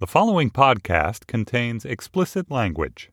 The following podcast contains explicit language.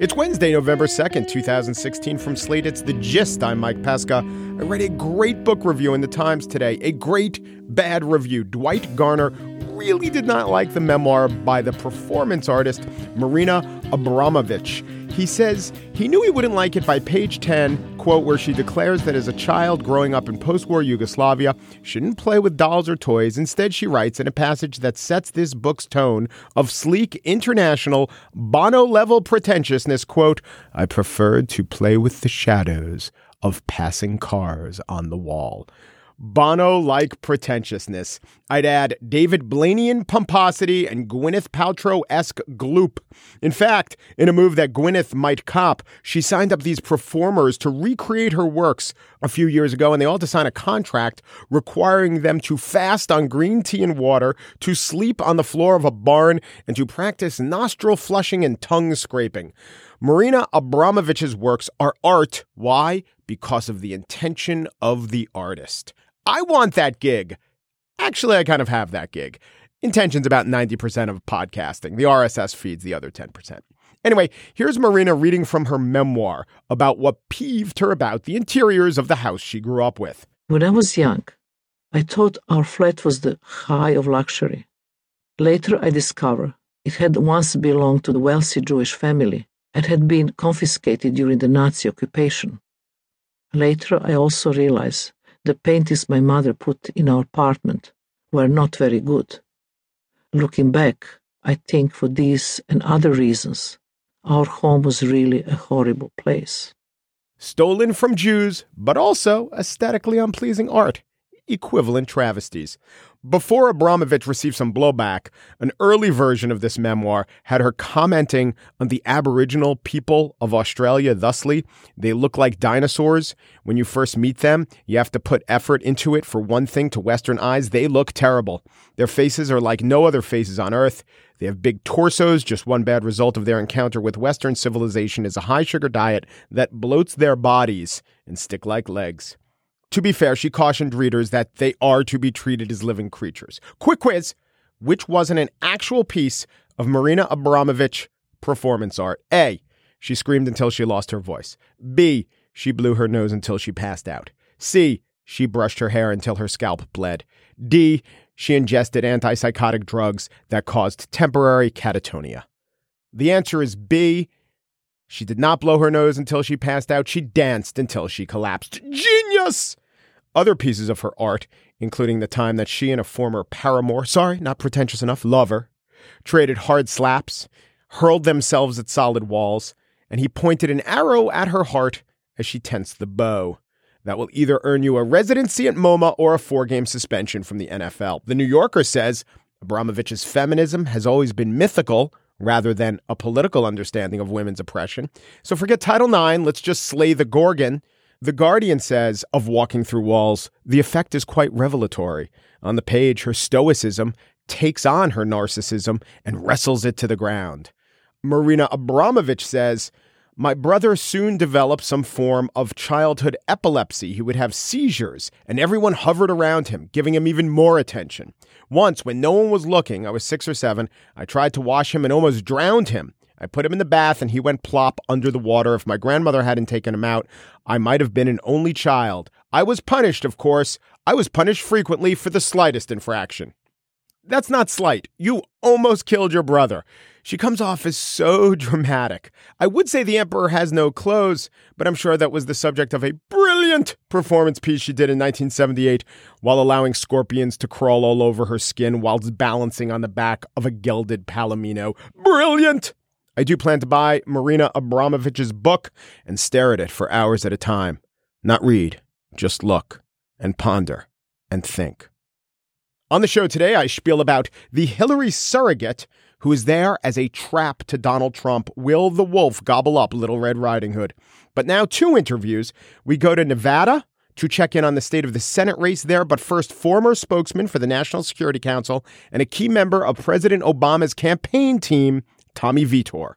It's Wednesday, November 2nd, 2016. From Slate, it's The Gist. I'm Mike Pesca. I read a great book review in the Times today. A great bad review. Dwight Garner really did not like the memoir by the performance artist Marina Abramović. He says he knew he wouldn't like it by page 10, quote, where she declares that as a child growing up in post war Yugoslavia, she didn't play with dolls or toys. Instead, she writes in a passage that sets this book's tone of sleek, international, Bono level pretentiousness, quote, I preferred to play with the shadows of passing cars on the wall. Bono like pretentiousness. I'd add David Blainean pomposity and Gwyneth Paltrow esque gloop. In fact, in a move that Gwyneth might cop, she signed up these performers to recreate her works a few years ago, and they all to sign a contract requiring them to fast on green tea and water, to sleep on the floor of a barn, and to practice nostril flushing and tongue scraping. Marina Abramović's works are art. Why? Because of the intention of the artist. I want that gig. Actually, I kind of have that gig. Intention's about 90% of podcasting. The RSS feeds the other 10%. Anyway, here's Marina reading from her memoir about what peeved her about the interiors of the house she grew up with. When I was young, I thought our flat was the high of luxury. Later, I discovered it had once belonged to the wealthy Jewish family and had been confiscated during the Nazi occupation. Later, I also realized the paintings my mother put in our apartment were not very good. Looking back, I think for these and other reasons, our home was really a horrible place. Stolen from Jews, but also aesthetically unpleasing art equivalent travesties. Before Abramović received some blowback, an early version of this memoir had her commenting on the Aboriginal people of Australia thusly they look like dinosaurs. When you first meet them, you have to put effort into it. For one thing, to Western eyes, they look terrible. Their faces are like no other faces on Earth. They have big torsos. Just one bad result of their encounter with Western civilization is a high sugar diet that bloats their bodies and stick like legs. To be fair, she cautioned readers that they are to be treated as living creatures. Quick quiz which wasn't an actual piece of Marina Abramović performance art? A. She screamed until she lost her voice. B. She blew her nose until she passed out. C. She brushed her hair until her scalp bled. D. She ingested antipsychotic drugs that caused temporary catatonia. The answer is B. She did not blow her nose until she passed out. She danced until she collapsed. Genius! Other pieces of her art, including the time that she and a former paramour, sorry, not pretentious enough, lover, traded hard slaps, hurled themselves at solid walls, and he pointed an arrow at her heart as she tensed the bow. That will either earn you a residency at MoMA or a four game suspension from the NFL. The New Yorker says Abramović's feminism has always been mythical rather than a political understanding of women's oppression. So forget Title IX, let's just slay the Gorgon. The Guardian says of Walking Through Walls, the effect is quite revelatory. On the page, her stoicism takes on her narcissism and wrestles it to the ground. Marina Abramović says, my brother soon developed some form of childhood epilepsy. He would have seizures, and everyone hovered around him, giving him even more attention. Once, when no one was looking, I was six or seven, I tried to wash him and almost drowned him. I put him in the bath and he went plop under the water. If my grandmother hadn't taken him out, I might have been an only child. I was punished, of course. I was punished frequently for the slightest infraction. That's not slight. You almost killed your brother. She comes off as so dramatic. I would say the Emperor has no clothes, but I'm sure that was the subject of a brilliant performance piece she did in 1978 while allowing scorpions to crawl all over her skin whilst balancing on the back of a gelded palomino. Brilliant! I do plan to buy Marina Abramović's book and stare at it for hours at a time. Not read, just look and ponder and think. On the show today, I spiel about the Hillary surrogate who is there as a trap to Donald Trump. Will the wolf gobble up Little Red Riding Hood? But now, two interviews. We go to Nevada to check in on the state of the Senate race there. But first, former spokesman for the National Security Council and a key member of President Obama's campaign team, Tommy Vietor.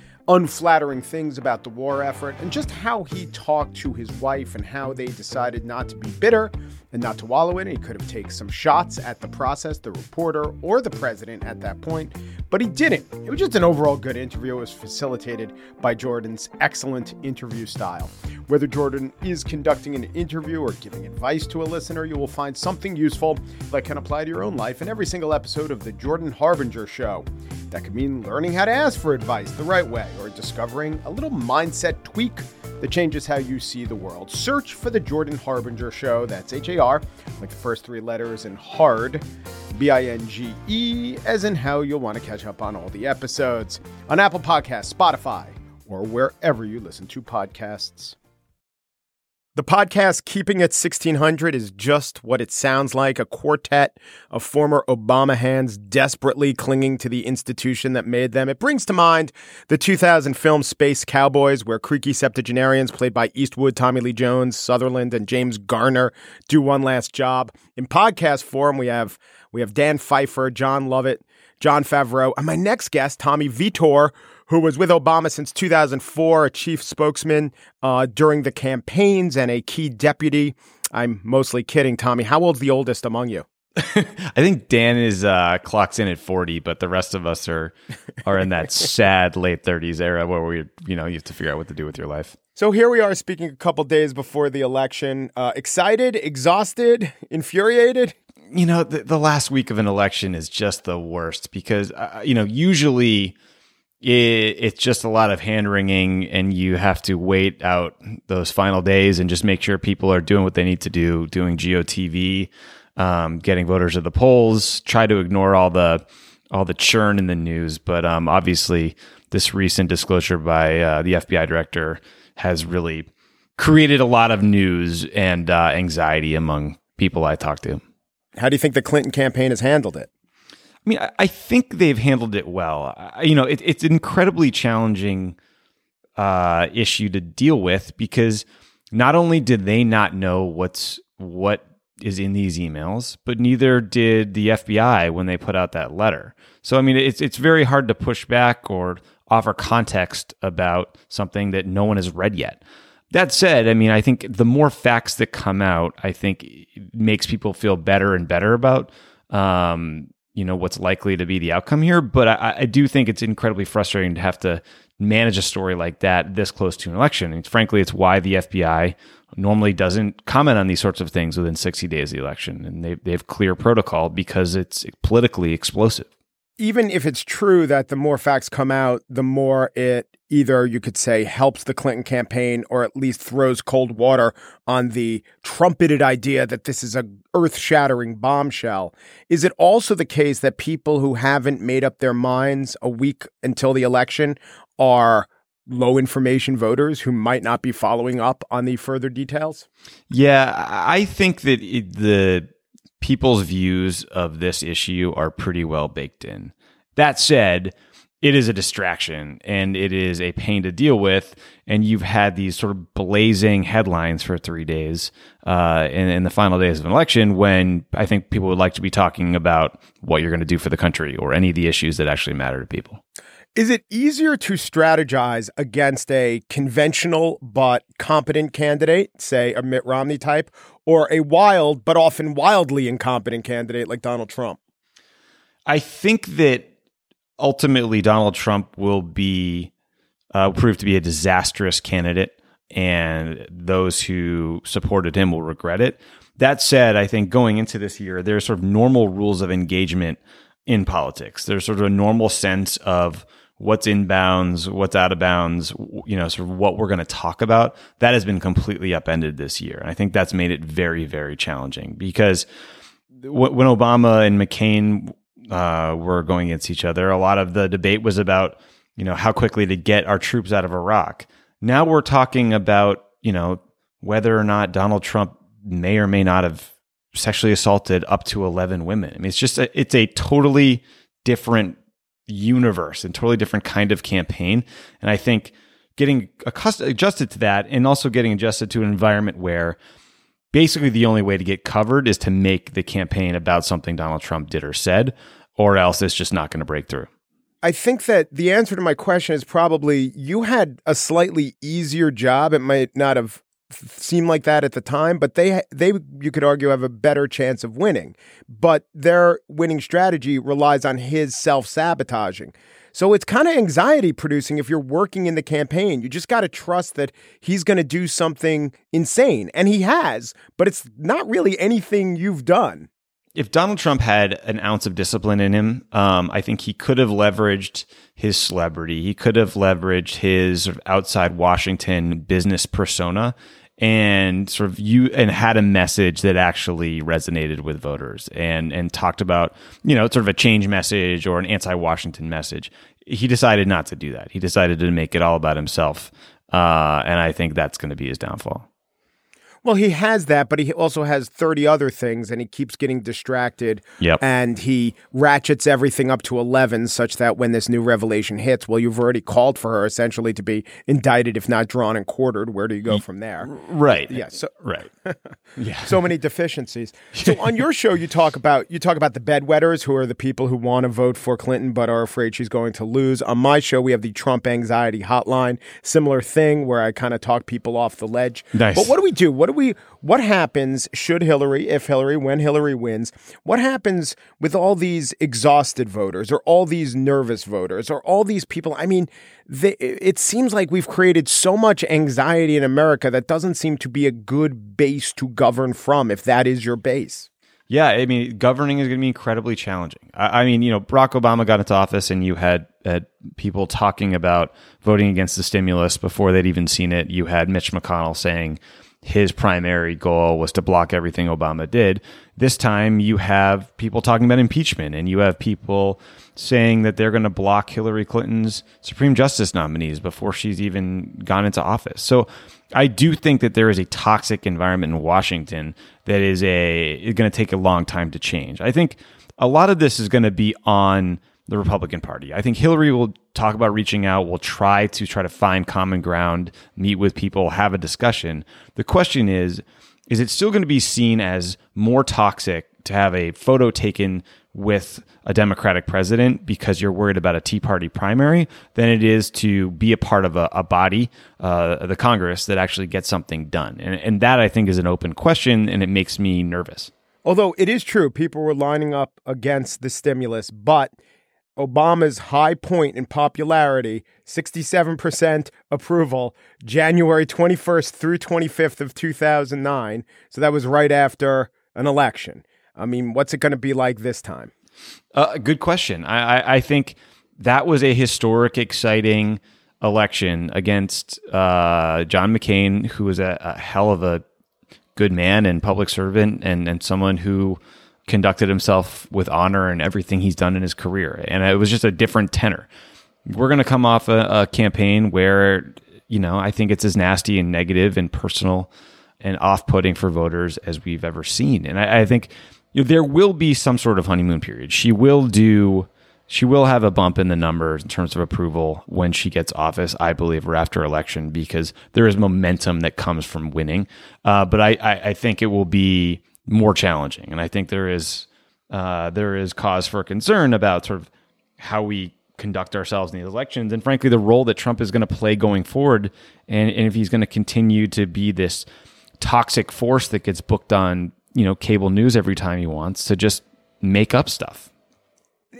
unflattering things about the war effort and just how he talked to his wife and how they decided not to be bitter and not to wallow in it. He could have taken some shots at the process, the reporter, or the president at that point, but he didn't. It was just an overall good interview. It was facilitated by Jordan's excellent interview style. Whether Jordan is conducting an interview or giving advice to a listener, you will find something useful that can apply to your own life in every single episode of The Jordan Harbinger Show. That could mean learning how to ask for advice the right way or discovering a little mindset tweak that changes how you see the world. Search for The Jordan Harbinger Show. That's H A R, like the first three letters, and hard, B I N G E, as in how you'll want to catch up on all the episodes on Apple Podcasts, Spotify, or wherever you listen to podcasts. The podcast Keepin' It 1600 is just what it sounds like a quartet of former Obama hands desperately clinging to the institution that made them. It brings to mind the 2000 film Space Cowboys, where creaky septuagenarians played by Eastwood, Tommy Lee Jones, Sutherland, and James Garner do one last job. In podcast form, we have we have Dan Pfeiffer, Jon Lovett, Jon Favreau, and my next guest, Tommy Vietor, who was with Obama since 2004, a chief spokesman uh, during the campaigns and a key deputy. I'm mostly kidding, Tommy. How old's the oldest among you? I think Dan is uh, clocks in at 40, but the rest of us are are in that sad late 30s era where we, you know, you have to figure out what to do with your life. So here we are speaking a couple days before the election. Uh, excited, exhausted, infuriated? You know, the, the last week of an election is just the worst because, uh, you know, usually – it, it's just a lot of hand wringing, and you have to wait out those final days and just make sure people are doing what they need to do, doing GOTV, um, getting voters to the polls. Try to ignore all the all the churn in the news, but um, obviously, this recent disclosure by uh, the FBI director has really created a lot of news and uh, anxiety among people I talk to. How do you think the Clinton campaign has handled it? I mean, I, I think they've handled it well. I, you know, it, it's an incredibly challenging uh, issue to deal with because not only did they not know what's what is in these emails, but neither did the FBI when they put out that letter. So I mean, it's it's very hard to push back or offer context about something that no one has read yet. That said, I mean, I think the more facts that come out, I think makes people feel better and better about um, you know what's likely to be the outcome here. But I, I, do think it's incredibly frustrating to have to manage a story like that this close to an election. And frankly, it's why the FBI normally doesn't comment on these sorts of things within 60 days of the election, and they they have clear protocol because it's politically explosive. Even if it's true that the more facts come out, the more it either you could say helps the Clinton campaign or at least throws cold water on the trumpeted idea that this is a earth-shattering bombshell. Is it also the case that people who haven't made up their minds a week until the election are low information voters who might not be following up on the further details? Yeah, I think that it, the people's views of this issue are pretty well baked in. That said, it is a distraction and it is a pain to deal with. And you've had these sort of blazing headlines for three days uh, in, in, the final days of an election when I think people would like to be talking about what you're going to do for the country or any of the issues that actually matter to people. Is it easier to strategize against a conventional but competent candidate, say a Mitt Romney type, or a wild but often wildly incompetent candidate like Donald Trump? I think that ultimately Donald Trump will be uh, proved to be a disastrous candidate, and those who supported him will regret it. That said, I think going into this year, there's sort of normal rules of engagement in politics. There's sort of a normal sense of what's in bounds, what's out of bounds, you know, sort of what we're going to talk about. That has been completely upended this year. And I think that's made it very, very challenging because when Obama and McCain uh, were going against each other, a lot of the debate was about, you know, how quickly to get our troops out of Iraq. Now we're talking about, you know, whether or not Donald Trump may or may not have sexually assaulted up to 11 women. I mean, it's just, a, it's a totally different universe and totally different kind of campaign. And I think getting accustomed, adjusted to that and also getting adjusted to an environment where basically the only way to get covered is to make the campaign about something Donald Trump did or said, or else it's just not going to break through. I think that the answer to my question is probably you had a slightly easier job. It might not have seemed like that at the time, but they they you could argue have a better chance of winning. But their winning strategy relies on his self-sabotaging. So it's kind of anxiety producing if you're working in the campaign. You just got to trust that he's going to do something insane. And he has, but it's not really anything you've done. If Donald Trump had an ounce of discipline in him, um, I think he could have leveraged his celebrity. He could have leveraged his outside Washington business persona and sort of you and had a message that actually resonated with voters and and talked about you know sort of a change message or an anti-Washington message. He decided not to do that. He decided to make it all about himself, uh, and I think that's going to be his downfall. Well, he has that, but he also has 30 other things and he keeps getting distracted. Yep. And he ratchets everything up to 11 such that when this new revelation hits, well, you've already called for her essentially to be indicted, if not drawn and quartered. Where do you go from there? Right. Yeah. So, right. yeah. So many deficiencies. So on your show, you talk about you talk about the bedwetters, who are the people who want to vote for Clinton but are afraid she's going to lose. On my show, we have the Trump anxiety hotline. Similar thing where I kind of talk people off the ledge. Nice. But what do we do? What do we what happens should Hillary, if Hillary, when Hillary wins, what happens with all these exhausted voters or all these nervous voters or all these people? I mean, they, it seems like we've created so much anxiety in America that doesn't seem to be a good base to govern from if that is your base. Yeah, I mean, governing is going to be incredibly challenging. I, I, mean, you know, Barack Obama got into office, and you had, had people talking about voting against the stimulus before they'd even seen it. You had Mitch McConnell saying, his primary goal was to block everything Obama did. This time you have people talking about impeachment and you have people saying that they're going to block Hillary Clinton's Supreme Justice nominees before she's even gone into office. So I do think that there is a toxic environment in Washington that is a going to take a long time to change. I think a lot of this is going to be on the Republican Party. I think Hillary will talk about reaching out, will try to try to find common ground, meet with people, have a discussion. The question is, is it still going to be seen as more toxic to have a photo taken with a Democratic president because you're worried about a Tea Party primary than it is to be a part of a, a body, uh, the Congress, that actually gets something done. And, and that I think is an open question, and it makes me nervous. Although it is true, people were lining up against the stimulus, but Obama's high point in popularity, 67% approval, January 21st through 25th of 2009. So that was right after an election. I mean, what's it going to be like this time? Uh, good question. I, I, I, think that was a historic, exciting election against uh, John McCain, who was a, a hell of a good man and public servant and, and someone who conducted himself with honor and everything he's done in his career. And it was just a different tenor. We're going to come off a, a, campaign where, you know, I think it's as nasty and negative and personal and off putting for voters as we've ever seen. And I, I think you know, there will be some sort of honeymoon period. She will do. She will have a bump in the numbers in terms of approval when she gets office, I believe, or after election, because there is momentum that comes from winning. Uh, but I, I, I think it will be more challenging. And I think there is uh, there is cause for concern about sort of how we conduct ourselves in these elections, and frankly, the role that Trump is going to play going forward, and, and if he's going to continue to be this toxic force that gets booked on you know cable news every time he wants to just make up stuff.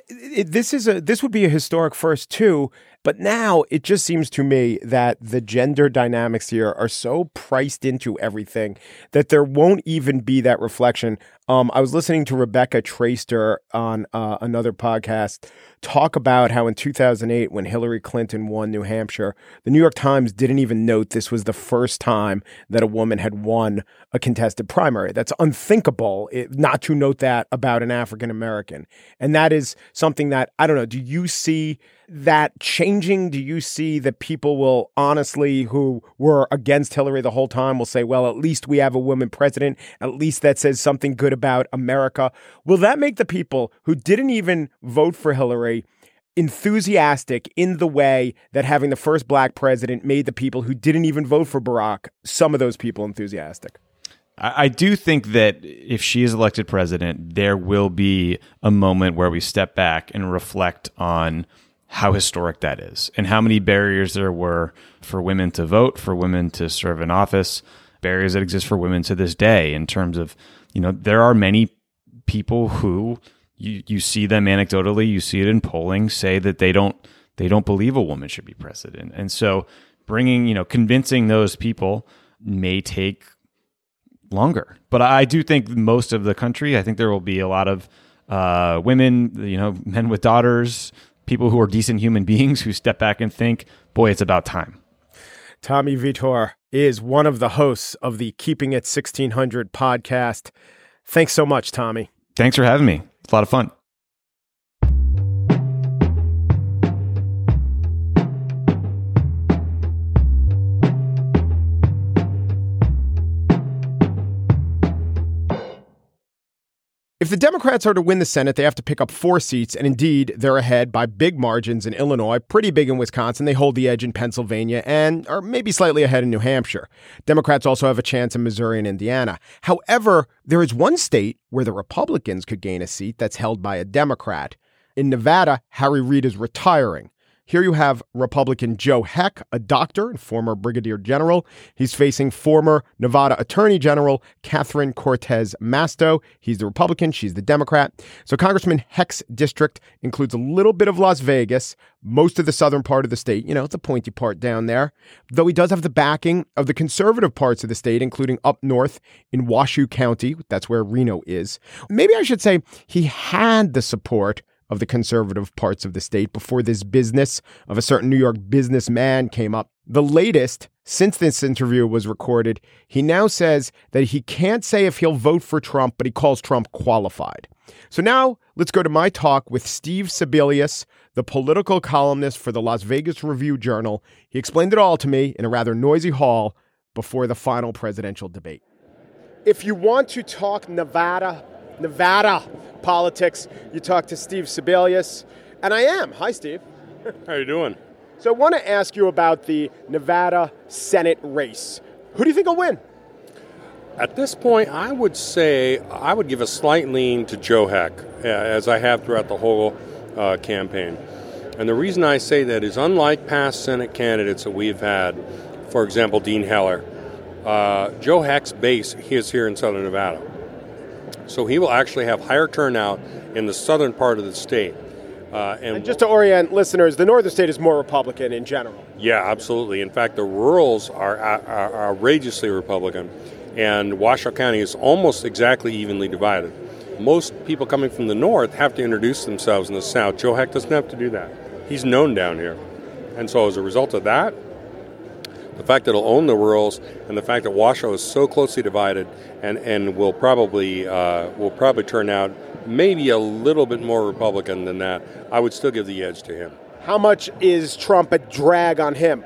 This is a this would be a historic first too But now it just seems to me that the gender dynamics here are so priced into everything that there won't even be that reflection. Um, I was listening to Rebecca Traister on uh, another podcast talk about how in 2008, when Hillary Clinton won New Hampshire, the New York Times didn't even note this was the first time that a woman had won a contested primary. That's unthinkable it, not to note that about an African American. And that is something that, I don't know, do you see that changing? Do you see that people will honestly, who were against Hillary the whole time, will say, well, at least we have a woman president. At least that says something good about America. Will that make the people who didn't even vote for Hillary? enthusiastic in the way that having the first black president made the people who didn't even vote for Barack, some of those people enthusiastic. I, do think that if she is elected president, there will be a moment where we step back and reflect on how historic that is and how many barriers there were for women to vote, for women to serve in office, barriers that exist for women to this day in terms of, you know, there are many people who you, you see them anecdotally, you see it in polling, say that they don't they don't believe a woman should be president. And so bringing, you know, convincing those people may take longer. But I do think most of the country, I think there will be a lot of uh, women, you know, men with daughters, people who are decent human beings who step back and think, boy, it's about time. Tommy Vietor is one of the hosts of the Keepin' It 1600 podcast. Thanks so much, Tommy. Thanks for having me. It's a lot of fun. If the Democrats are to win the Senate, they have to pick up four seats, and indeed, they're ahead by big margins in Illinois, pretty big in Wisconsin. They hold the edge in Pennsylvania, and are maybe slightly ahead in New Hampshire. Democrats also have a chance in Missouri and Indiana. However, there is one state where the Republicans could gain a seat that's held by a Democrat. In Nevada, Harry Reid is retiring. Here you have Republican Joe Heck, a doctor and former brigadier general. He's facing former Nevada Attorney General Catherine Cortez Masto. He's the Republican, she's the Democrat. So Congressman Heck's district includes a little bit of Las Vegas, most of the southern part of the state, you know, the pointy part down there, though he does have the backing of the conservative parts of the state, including up north in Washoe County. That's where Reno is. Maybe I should say he had the support of the conservative parts of the state before this business of a certain New York businessman came up. The latest, since this interview was recorded, he now says that he can't say if he'll vote for Trump, but he calls Trump qualified. So now let's go to my talk with Steve Sebelius, the political columnist for the Las Vegas Review Journal. He explained it all to me in a rather noisy hall before the final presidential debate. If you want to talk Nevada, Nevada politics. You talk to Steve Sebelius, and I am. Hi, Steve. How are you doing? So I want to ask you about the Nevada Senate race. Who do you think will win? At this point, I would say I would give a slight lean to Joe Heck, as I have throughout the whole uh, campaign. And the reason I say that is unlike past Senate candidates that we've had, for example, Dean Heller, uh, Joe Heck's base is here in Southern Nevada. So he will actually have higher turnout in the southern part of the state. Uh, and, and, just to orient listeners, the northern state is more Republican in general. Yeah, absolutely. In fact, the rurals are, are, are outrageously Republican, and Washoe County is almost exactly evenly divided. Most people coming from the north have to introduce themselves in the south. Joe Heck doesn't have to do that. He's known down here. And so, as a result of that, the fact that it'll own the rurals and the fact that Washoe is so closely divided and, and will probably uh, will probably turn out maybe a little bit more Republican than that, I would still give the edge to him. How much is Trump a drag on him?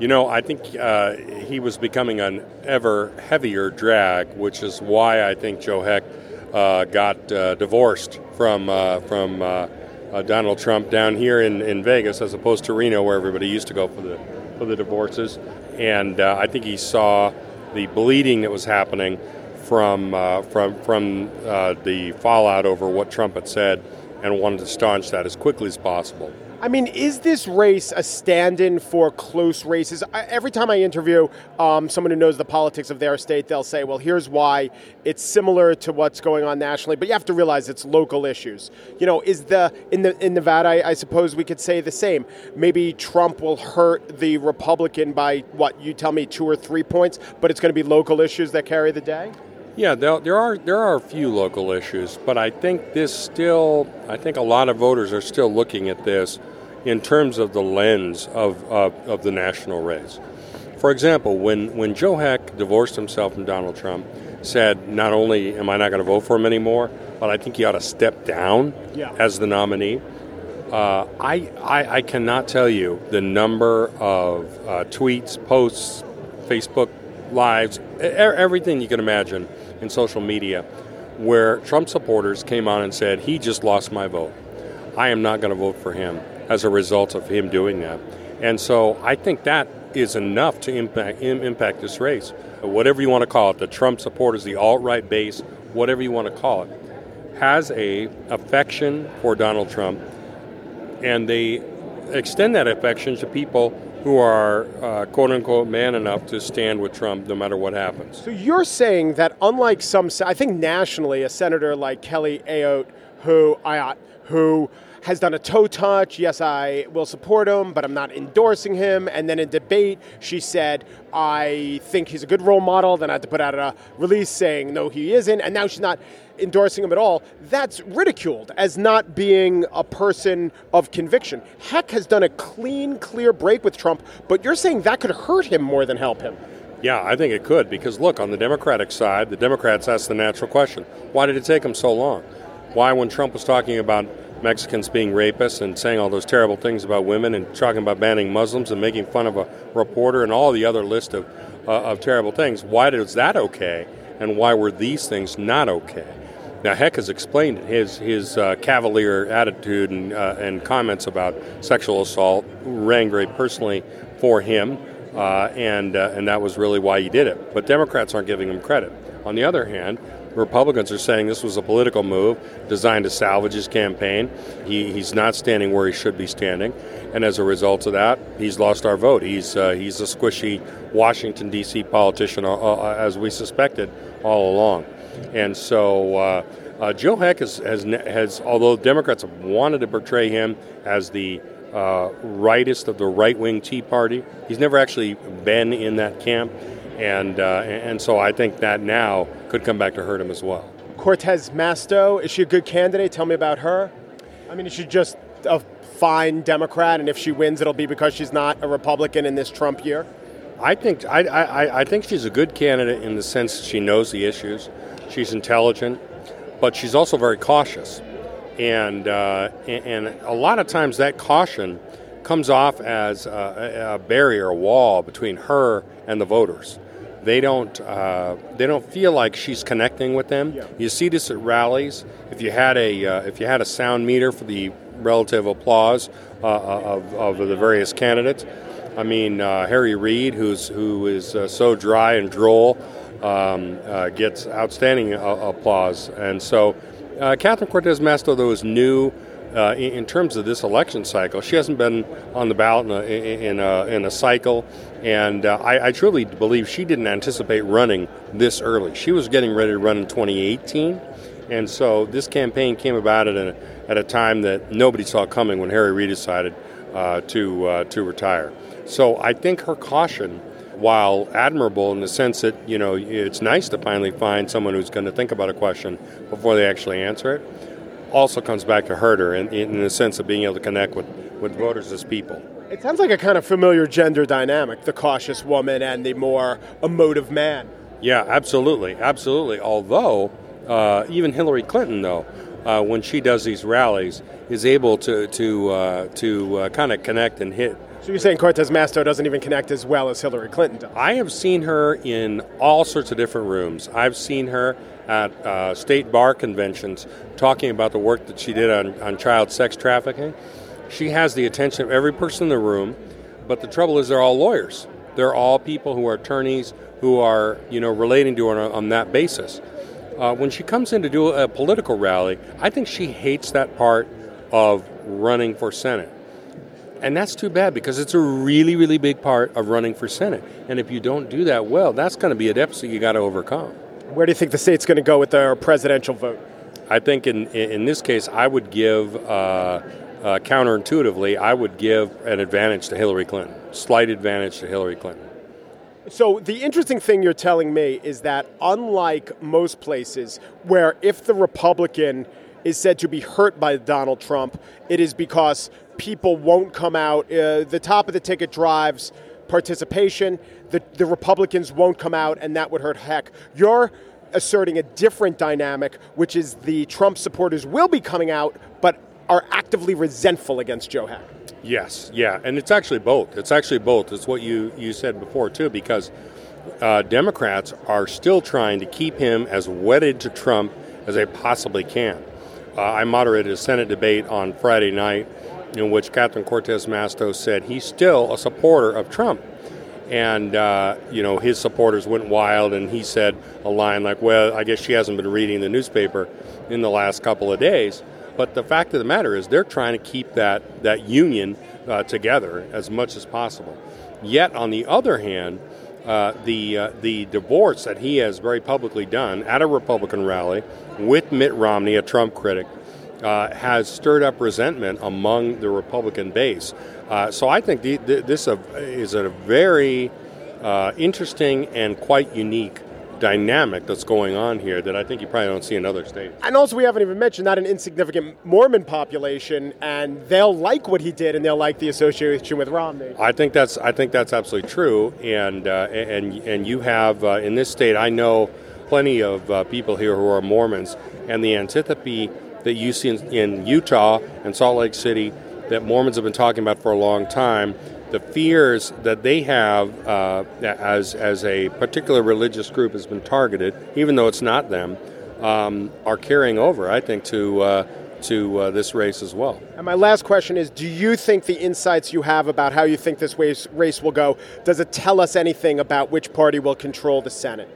You know, I think uh, he was becoming an ever heavier drag, which is why I think Joe Heck uh, got uh, divorced from uh, from uh, Donald Trump down here in, in Vegas, as opposed to Reno, where everybody used to go for the for the divorces, and uh, I think he saw the bleeding that was happening from uh, from from uh, the fallout over what Trump had said, and wanted to staunch that as quickly as possible. I mean, is this race a stand in for close races? I, every time I interview um, someone who knows the politics of their state, they'll say, well, here's why it's similar to what's going on nationally, but you have to realize it's local issues. You know, is the, in, the, in Nevada, I, I suppose we could say the same. Maybe Trump will hurt the Republican by, what, you tell me, two or three points, but it's going to be local issues that carry the day? Yeah, there, there are there are a few local issues, but I think this still I think a lot of voters are still looking at this in terms of the lens of, of, of the national race. For example, when, when Joe Heck divorced himself from Donald Trump, said, not only am I not going to vote for him anymore, but I think he ought to step down yeah. as the nominee. Uh, I, I, I, cannot tell you the number of uh, tweets, posts, Facebook lives, everything you can imagine in social media where Trump supporters came on and said, he just lost my vote. I am not going to vote for him as a result of him doing that. And so I think that is enough to impact impact this race. Whatever you want to call it, the Trump supporters, the alt-right base, whatever you want to call it, has a affection for Donald Trump, and they extend that affection to people who are uh, quote unquote man enough to stand with Trump no matter what happens. So you're saying that unlike some, I think nationally, a senator like Kelly Ayotte, who I who has done a toe touch. Yes, I will support him, but I'm not endorsing him. And then in debate, she said, I think he's a good role model. Then I had to put out a release saying, no, he isn't. And now she's not endorsing him at all. That's ridiculed as not being a person of conviction. Heck has done a clean, clear break with Trump, but you're saying that could hurt him more than help him. Yeah, I think it could because look, on the Democratic side, the Democrats asked the natural question why did it take them so long? Why, when Trump was talking about Mexicans being rapists and saying all those terrible things about women and talking about banning Muslims and making fun of a reporter and all the other list of, uh, of terrible things. Why is that okay? And why were these things not okay? Now, Heck has explained his his uh, cavalier attitude and, uh, and comments about sexual assault rang very personally for him, uh, and uh, and that was really why he did it. But Democrats aren't giving him credit. On the other hand, Republicans are saying this was a political move designed to salvage his campaign. He, he's not standing where he should be standing, and as a result of that, he's lost our vote. He's uh, he's a squishy Washington D.C. politician, uh, uh, as we suspected all along, and so. Uh, uh, Joe Heck has, has, has, although Democrats have wanted to portray him as the uh, rightist of the right wing Tea Party, he's never actually been in that camp and uh, and so I think that now could come back to hurt him as well. Cortez Masto, is she a good candidate? Tell me about her. I mean, is she just a fine Democrat, and if she wins, it'll be because she's not a Republican in this Trump year? I think I, I, I think she's a good candidate in the sense that she knows the issues, she's intelligent, but she's also very cautious, and uh, and a lot of times that caution comes off as a, a barrier, a wall between her and the voters they don't uh, they don't feel like she's connecting with them. Yeah. You see this at rallies. If you had a uh, if you had a sound meter for the relative applause uh, uh of, of the various candidates, I mean uh, Harry Reid, who's who is uh, so dry and droll, um, gets outstanding applause, and so Catherine Cortez Masto, though, is new uh, in, in, terms of this election cycle. She hasn't been on the ballot in a, in a, in a cycle, and uh, I, I, truly believe she didn't anticipate running this early. She was getting ready to run in 2018, and so this campaign came about at a, at a time that nobody saw coming when Harry Reid decided uh, to, uh, to retire. So I think her caution while admirable in the sense that you know it's nice to finally find someone who's going to think about a question before they actually answer it also comes back to hurt her in, in the sense of being able to connect with, with voters as people. It sounds like a kind of familiar gender dynamic the cautious woman and the more emotive man. Yeah, absolutely. Absolutely. Although, uh, even Hillary Clinton, though, uh, when she does these rallies, is able to, to, uh, to uh, kind of connect and hit so you're saying Cortez Masto doesn't even connect as well as Hillary Clinton does? I have seen her in all sorts of different rooms. I've seen her at uh, state bar conventions talking about the work that she did on, on child sex trafficking. She has the attention of every person in the room, but the trouble is they're all lawyers. They're all people who are attorneys who are, you know, relating to her on, on that basis. Uh, when she comes in to do a political rally, I think she hates that part of running for Senate And that's too bad because it's a really, really big part of running for Senate. And if you don't do that well, that's going to be a deficit you got to overcome. Where do you think the state's going to go with their presidential vote? I think in in this case, I would give uh, uh, counterintuitively, I would give an advantage to Hillary Clinton, slight advantage to Hillary Clinton. So, the interesting thing you're telling me is that, unlike most places where if the Republican is said to be hurt by Donald Trump, it is because people won't come out, uh, the top of the ticket drives participation, the, the Republicans won't come out, and that would hurt Heck. You're asserting a different dynamic, which is the Trump supporters will be coming out, but are actively resentful against Joe Heck. Yes, yeah, and it's actually both. It's actually both. It's what you, you said before, too, because uh, Democrats are still trying to keep him as wedded to Trump as they possibly can. Uh, I moderated a Senate debate on Friday night in which Catherine Cortez Masto said he's still a supporter of Trump. And, uh, you know, his supporters went wild, and he said a line like, Well, I guess she hasn't been reading the newspaper in the last couple of days. But the fact of the matter is, they're trying to keep that, that union uh, together as much as possible. Yet, on the other hand, uh, the uh, the divorce that he has very publicly done at a Republican rally with Mitt Romney, a Trump critic, uh, has stirred up resentment among the Republican base. Uh, so I think the, the, this is a very uh, interesting and quite unique dynamic that's going on here that I think you probably don't see in other states. And also, we haven't even mentioned not an insignificant Mormon population, and they'll like what he did, and they'll like the association with Romney. I think that's I think that's absolutely true, and uh, and and you have uh, in this state, I know plenty of uh, people here who are Mormons, and the antipathy that you see in, in Utah and Salt Lake City that Mormons have been talking about for a long time the fears that they have uh, as, as a particular religious group has been targeted, even though it's not them, um, are carrying over, I think, to, uh, to uh, this race as well. And my last question is Do you think the insights you have about how you think this race, race will go, does it tell us anything about which party will control the Senate?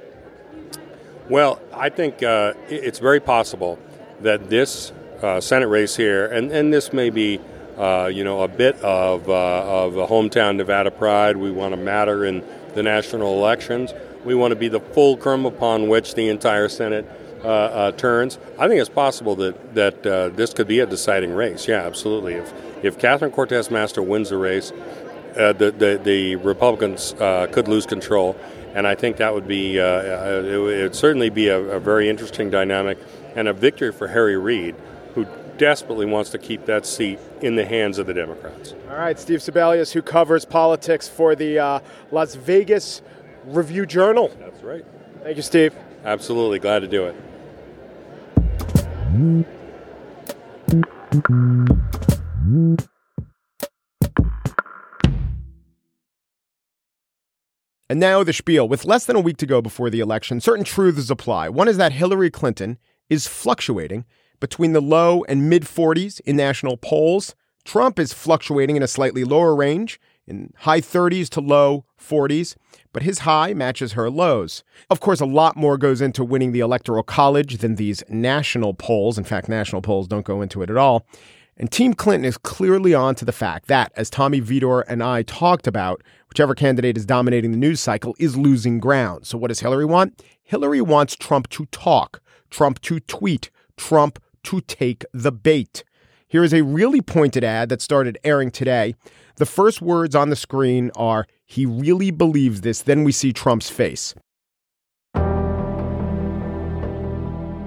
Well, I think uh, it's very possible that this uh, Senate race here, and, and this may be uh, you know, a bit of, uh, of a hometown Nevada pride. We want to matter in the national elections. We want to be the fulcrum upon which the entire Senate uh, uh turns. I think it's possible that that uh, this could be a deciding race. Yeah, absolutely. If if Catherine Cortez Masto wins the race, the, the, the Republicans could lose control, and I think that would be it would certainly be a, a very interesting dynamic and a victory for Harry Reid, who desperately wants to keep that seat in the hands of the Democrats. All right, Steve Sebelius, who covers politics for the uh, Las Vegas Review Journal. That's right. Thank you, Steve. Absolutely. Glad to do it. And now the spiel. With less than a week to go before the election, certain truths apply. One is that Hillary Clinton is fluctuating between the low and mid 40s in national polls. Trump is fluctuating in a slightly lower range, in high 30s to low 40s, but his high matches her lows. Of course, a lot more goes into winning the Electoral College than these national polls. In fact, national polls don't go into it at all. And Team Clinton is clearly on to the fact that, as Tommy Vietor and I talked about, whichever candidate is dominating the news cycle is losing ground. So, what does Hillary want? Hillary wants Trump to talk, Trump to tweet, Trump to take the bait. Here is a really pointed ad that started airing today. The first words on the screen are, He really believes this. Then we see Trump's face.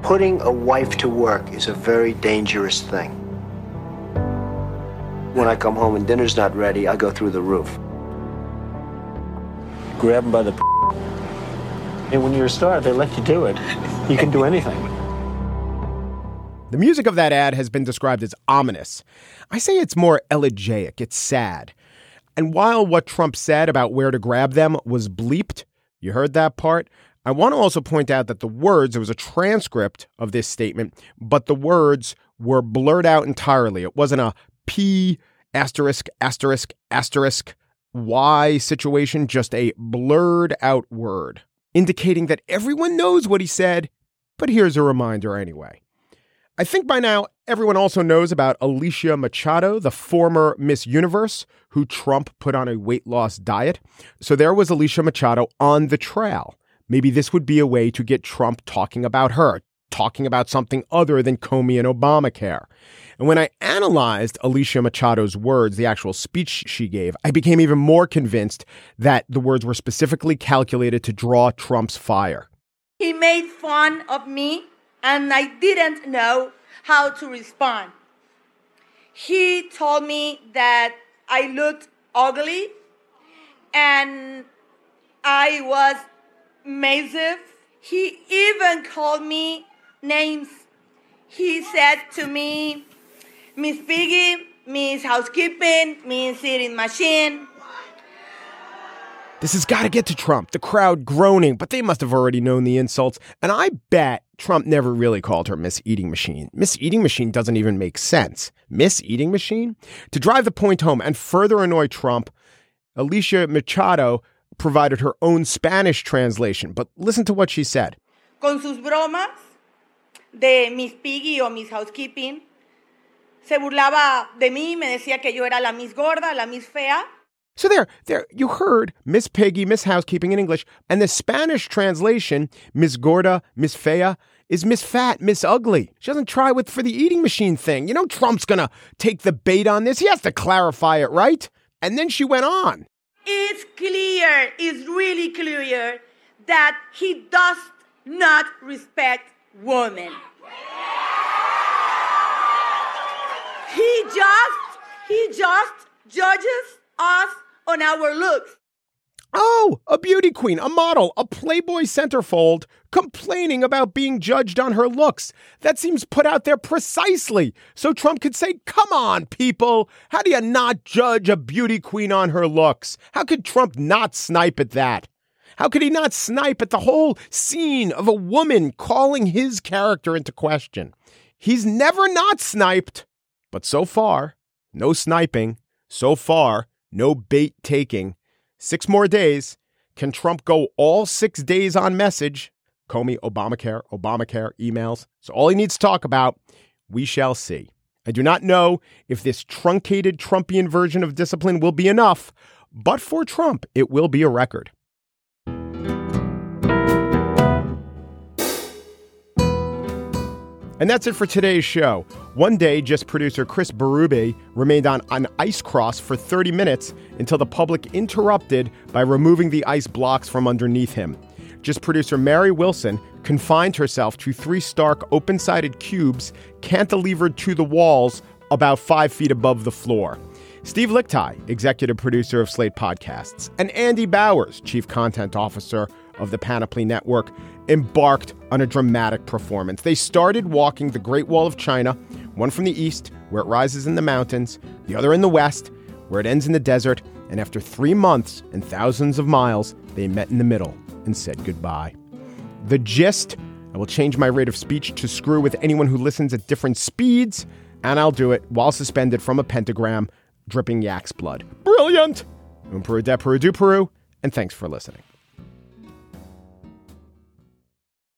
Putting a wife to work is a very dangerous thing. When I come home and dinner's not ready, I go through the roof. Grab him by the. And when you're a star, they let you do it. You can do anything. The music of that ad has been described as ominous. I say it's more elegiac, it's sad. And while what Trump said about where to grab them was bleeped, you heard that part? I want to also point out that the words, there was a transcript of this statement, but the words were blurred out entirely. It wasn't a P asterisk, asterisk, asterisk, Y situation, just a blurred out word, indicating that everyone knows what he said, but here's a reminder anyway. I think by now everyone also knows about Alicia Machado, the former Miss Universe, who Trump put on a weight loss diet. So there was Alicia Machado on the trail. Maybe this would be a way to get Trump talking about her, talking about something other than Comey and Obamacare. And when I analyzed Alicia Machado's words, the actual speech she gave, I became even more convinced that the words were specifically calculated to draw Trump's fire. He made fun of me, and I didn't know how to respond. He told me that I looked ugly and I was massive. He even called me names. He said to me, Miss Piggy, Miss Housekeeping, Miss Eating Machine. This has got to get to Trump. The crowd groaning, but they must have already known the insults. And I bet Trump never really called her Miss Eating Machine. Miss Eating Machine doesn't even make sense. Miss Eating Machine? To drive the point home and further annoy Trump, Alicia Machado provided her own Spanish translation. But listen to what she said. Con sus bromas de Miss Piggy o Miss Housekeeping, se burlaba de mí, me decía que yo era la Miss Gorda, la Miss Fea. So there, there, you heard Miss Piggy, Miss Housekeeping in English, and the Spanish translation, Miss Gorda, Miss Fea, is Miss Fat, Miss Ugly. She doesn't try with for the eating machine thing. You know Trump's gonna take the bait on this. He has to clarify it, right? And then she went on. It's clear, it's really clear that he does not respect women. He just, he just judges us on our looks. Oh, a beauty queen, a model, a Playboy centerfold complaining about being judged on her looks. That seems put out there precisely so Trump could say, Come on, people. How do you not judge a beauty queen on her looks? How could Trump not snipe at that? How could he not snipe at the whole scene of a woman calling his character into question? He's never not sniped, but so far, no sniping. So far, no bait taking. Six more days. Can Trump go all six days on message? Comey, Obamacare, Obamacare, emails. So all he needs to talk about, we shall see. I do not know if this truncated Trumpian version of discipline will be enough, but for Trump, it will be a record. And that's it for today's show. One day, just producer Chris Berube remained on an ice cross for 30 minutes until the public interrupted by removing the ice blocks from underneath him. Gist producer Mary Wilson confined herself to three stark open sided cubes cantilevered to the walls about five feet above the floor. Steve Lickteig, executive producer of Slate Podcasts, and Andy Bowers, chief content officer of the Panoply Network, embarked on a dramatic performance. They started walking the Great Wall of China, one from the east, where it rises in the mountains, the other in the west, where it ends in the desert, and after three months and thousands of miles, they met in the middle and said goodbye. The gist I will change my rate of speech to screw with anyone who listens at different speeds, and I'll do it while suspended from a pentagram dripping yak's blood. Brilliant! Un Peru de Peru du Peru, and thanks for listening.